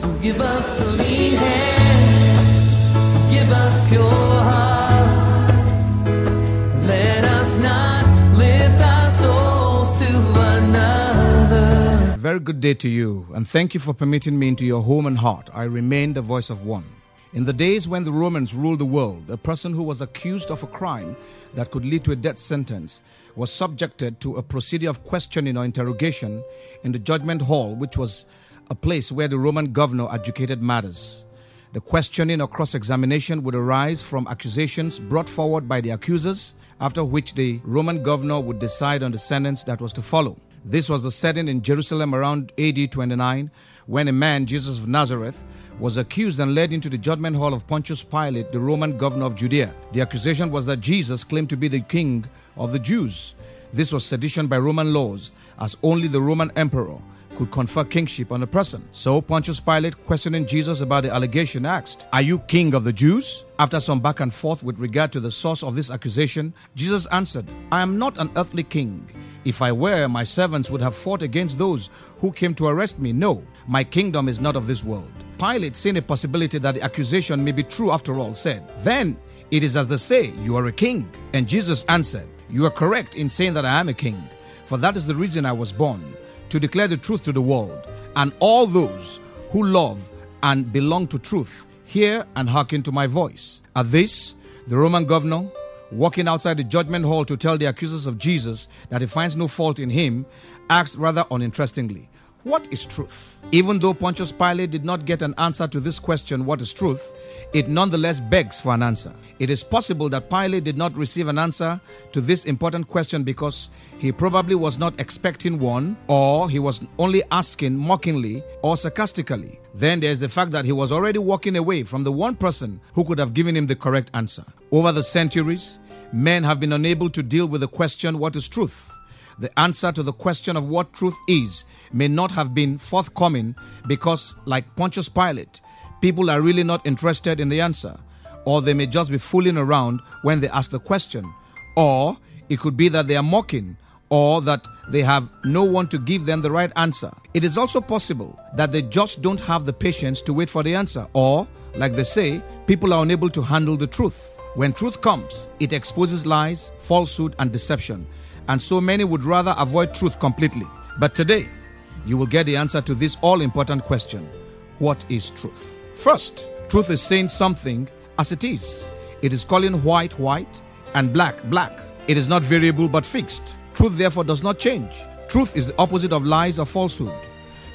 So give us clean hands, give us pure hearts. Let us not lift our souls to another. Very good day to you, and thank you for permitting me into your home and heart. I remain the voice of one. In the days when the Romans ruled the world, a person who was accused of a crime that could lead to a death sentence was subjected to a procedure of questioning or interrogation in the judgment hall, which was a place where the Roman governor adjudicated matters. The questioning or cross examination would arise from accusations brought forward by the accusers, after which the Roman governor would decide on the sentence that was to follow. This was the setting in Jerusalem around AD 29 when a man, Jesus of Nazareth, was accused and led into the judgment hall of Pontius Pilate, the Roman governor of Judea. The accusation was that Jesus claimed to be the king of the Jews. This was sedition by Roman laws, as only the Roman emperor could confer kingship on a person. So Pontius Pilate, questioning Jesus about the allegation, asked, Are you king of the Jews? After some back and forth with regard to the source of this accusation, Jesus answered, I am not an earthly king. If I were, my servants would have fought against those who came to arrest me. No, my kingdom is not of this world. Pilate, seeing a possibility that the accusation may be true after all, said, Then it is as they say, You are a king. And Jesus answered, You are correct in saying that I am a king, for that is the reason I was born, to declare the truth to the world. And all those who love and belong to truth hear and hearken to my voice. At this, the Roman governor, walking outside the judgment hall to tell the accusers of Jesus that he finds no fault in him, asked rather uninterestingly, What is truth? Even though Pontius Pilate did not get an answer to this question, What is truth? it nonetheless begs for an answer. It is possible that Pilate did not receive an answer to this important question because he probably was not expecting one, or he was only asking mockingly or sarcastically. Then there's the fact that he was already walking away from the one person who could have given him the correct answer. Over the centuries, men have been unable to deal with the question, What is truth? The answer to the question of what truth is may not have been forthcoming because, like Pontius Pilate, people are really not interested in the answer, or they may just be fooling around when they ask the question, or it could be that they are mocking, or that they have no one to give them the right answer. It is also possible that they just don't have the patience to wait for the answer, or, like they say, people are unable to handle the truth. When truth comes, it exposes lies, falsehood, and deception, and so many would rather avoid truth completely. But today, you will get the answer to this all important question What is truth? First, truth is saying something as it is. It is calling white white and black black. It is not variable but fixed. Truth, therefore, does not change. Truth is the opposite of lies or falsehood.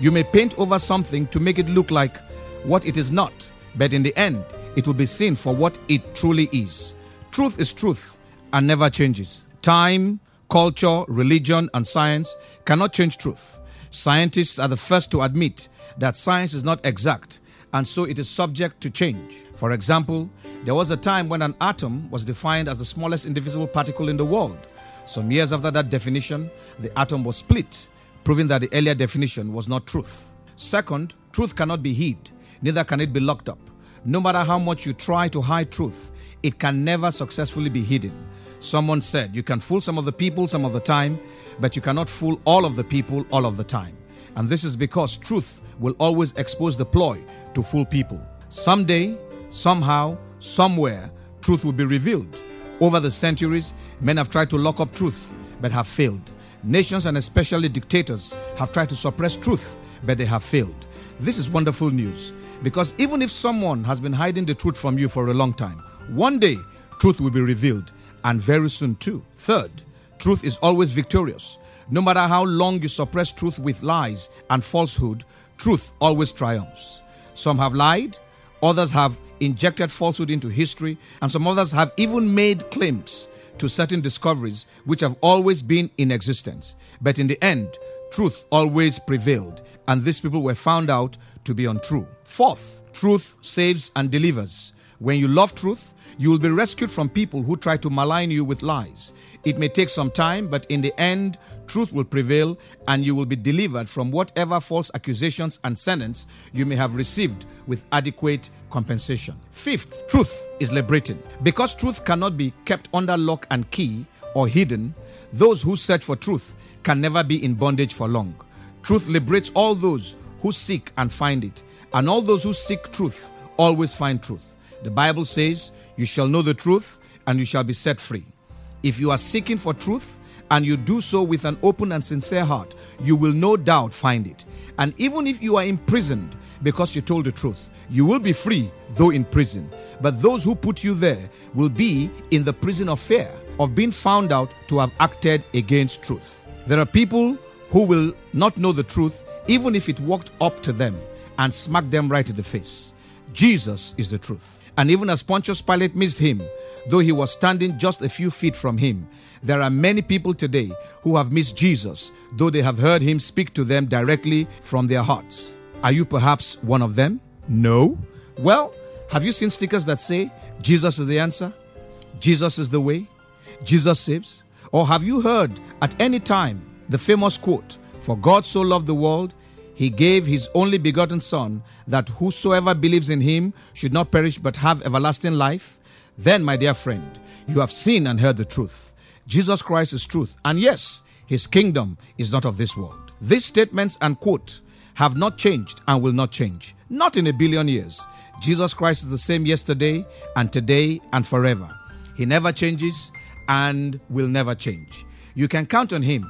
You may paint over something to make it look like what it is not, but in the end, it will be seen for what it truly is. Truth is truth and never changes. Time, culture, religion, and science cannot change truth. Scientists are the first to admit that science is not exact and so it is subject to change. For example, there was a time when an atom was defined as the smallest indivisible particle in the world. Some years after that definition, the atom was split, proving that the earlier definition was not truth. Second, truth cannot be hid, neither can it be locked up. No matter how much you try to hide truth, it can never successfully be hidden. Someone said, You can fool some of the people some of the time, but you cannot fool all of the people all of the time. And this is because truth will always expose the ploy to fool people. Someday, somehow, somewhere, truth will be revealed. Over the centuries, men have tried to lock up truth, but have failed. Nations and especially dictators have tried to suppress truth, but they have failed. This is wonderful news because even if someone has been hiding the truth from you for a long time, one day truth will be revealed, and very soon too. Third, truth is always victorious. No matter how long you suppress truth with lies and falsehood, truth always triumphs. Some have lied, others have injected falsehood into history, and some others have even made claims to certain discoveries which have always been in existence. But in the end, truth always prevailed, and these people were found out to be untrue. Fourth, truth saves and delivers. When you love truth, you will be rescued from people who try to malign you with lies. It may take some time, but in the end, truth will prevail and you will be delivered from whatever false accusations and sentence you may have received with adequate compensation. Fifth, truth is liberating. Because truth cannot be kept under lock and key or hidden, those who search for truth can never be in bondage for long. Truth liberates all those who seek and find it, And all those who seek truth always find truth. The Bible says, You shall know the truth, and you shall be set free. If you are seeking for truth, and you do so with an open and sincere heart, you will no doubt find it. And even if you are imprisoned because you told the truth, you will be free, though in prison. But those who put you there will be in the prison of fear of being found out to have acted against truth. There are people who will not know the truth even if it walked up to them and smacked them right in the face. Jesus is the truth. And even as Pontius Pilate missed him, though he was standing just a few feet from him, there are many people today who have missed Jesus, though they have heard him speak to them directly from their hearts. Are you perhaps one of them? No? Well, have you seen stickers that say, Jesus is the answer? Jesus is the way? Jesus saves? Or have you heard at any time the famous quote, For God so loved the world, he gave his only begotten Son, that whosoever believes in him should not perish but have everlasting life? Then, my dear friend, you have seen and heard the truth. Jesus Christ is truth, and yes, his kingdom is not of this world. These statements and quote have not changed and will not change. Not in a billion years. Jesus Christ is the same yesterday and today and forever. He never changes and will never change. You can count on him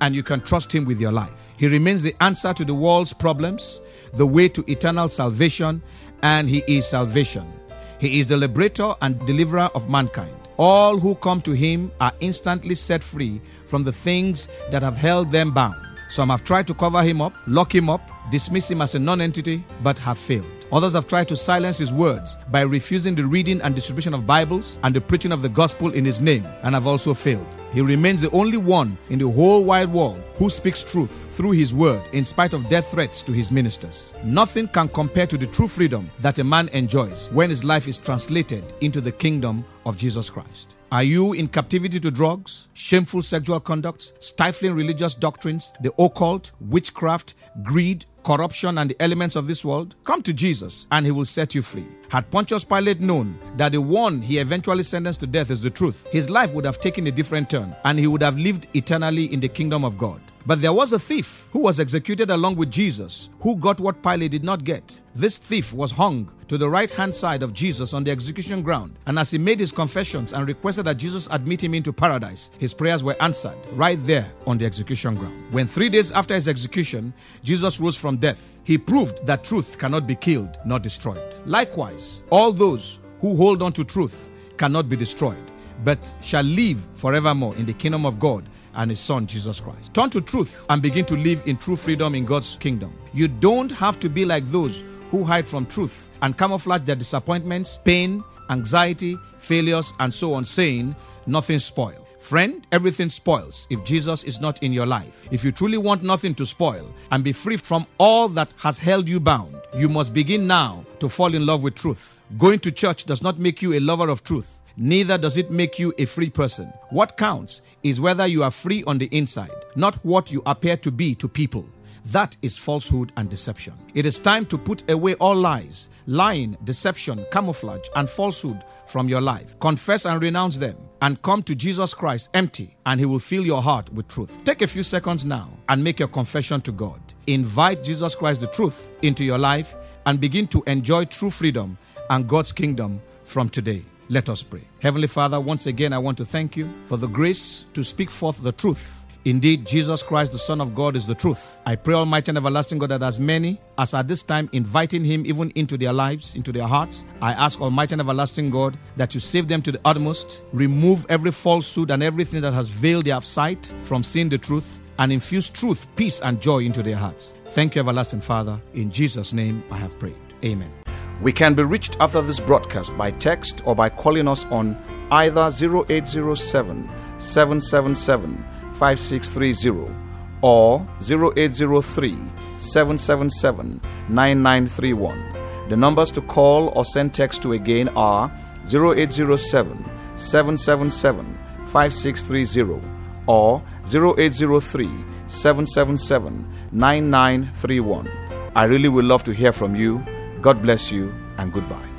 and you can trust him with your life. He remains the answer to the world's problems, the way to eternal salvation, and he is salvation. He is the liberator and deliverer of mankind. All who come to him are instantly set free from the things that have held them bound. Some have tried to cover him up, lock him up, dismiss him as a non-entity, but have failed. Others have tried to silence his words by refusing the reading and distribution of Bibles and the preaching of the gospel in his name and have also failed. He remains the only one in the whole wide world who speaks truth through his word in spite of death threats to his ministers. Nothing can compare to the true freedom that a man enjoys when his life is translated into the kingdom of Jesus Christ. Are you in captivity to drugs, shameful sexual conducts, stifling religious doctrines, the occult, witchcraft, greed, corruption, and the elements of this world? Come to Jesus and he will set you free. Had Pontius Pilate known that the one he eventually sentenced to death is the truth, his life would have taken a different turn and he would have lived eternally in the kingdom of God. But there was a thief who was executed along with Jesus, who got what Pilate did not get. This thief was hung to the right hand side of Jesus on the execution ground. And as he made his confessions and requested that Jesus admit him into paradise, his prayers were answered right there on the execution ground. When three days after his execution, Jesus rose from death, he proved that truth cannot be killed nor destroyed. Likewise, all those who hold on to truth cannot be destroyed, but shall live forevermore in the kingdom of God and his son Jesus Christ. Turn to truth and begin to live in true freedom in God's kingdom. You don't have to be like those who hide from truth and camouflage their disappointments, pain, anxiety, failures, and so on, saying, Nothing spoil. Friend, everything spoils if Jesus is not in your life. If you truly want nothing to spoil and be free from all that has held you bound, you must begin now to fall in love with truth. Going to church does not make you a lover of truth, neither does it make you a free person. What counts is whether you are free on the inside, not what you appear to be to people. That is falsehood and deception. It is time to put away all lies, lying, deception, camouflage, and falsehood from your life. Confess and renounce them and come to Jesus Christ empty, and He will fill your heart with truth. Take a few seconds now and make your confession to God. Invite Jesus Christ, the truth, into your life and begin to enjoy true freedom and God's kingdom from today. Let us pray. Heavenly Father, once again, I want to thank you for the grace to speak forth the truth. Indeed, Jesus Christ, the Son of God, is the truth. I pray, Almighty and everlasting God, that as many as at this time inviting Him even into their lives, into their hearts, I ask, Almighty and everlasting God, that you save them to the utmost, remove every falsehood and everything that has veiled their sight from seeing the truth, and infuse truth, peace, and joy into their hearts. Thank you, everlasting Father. In Jesus' name I have prayed. Amen. We can be reached after this broadcast by text or by calling us on either 0807 777 5630 or 0803 777 9931. The numbers to call or send text to again are 0807 777 5630 or 0803 777 9931. I really would love to hear from you. God bless you and goodbye.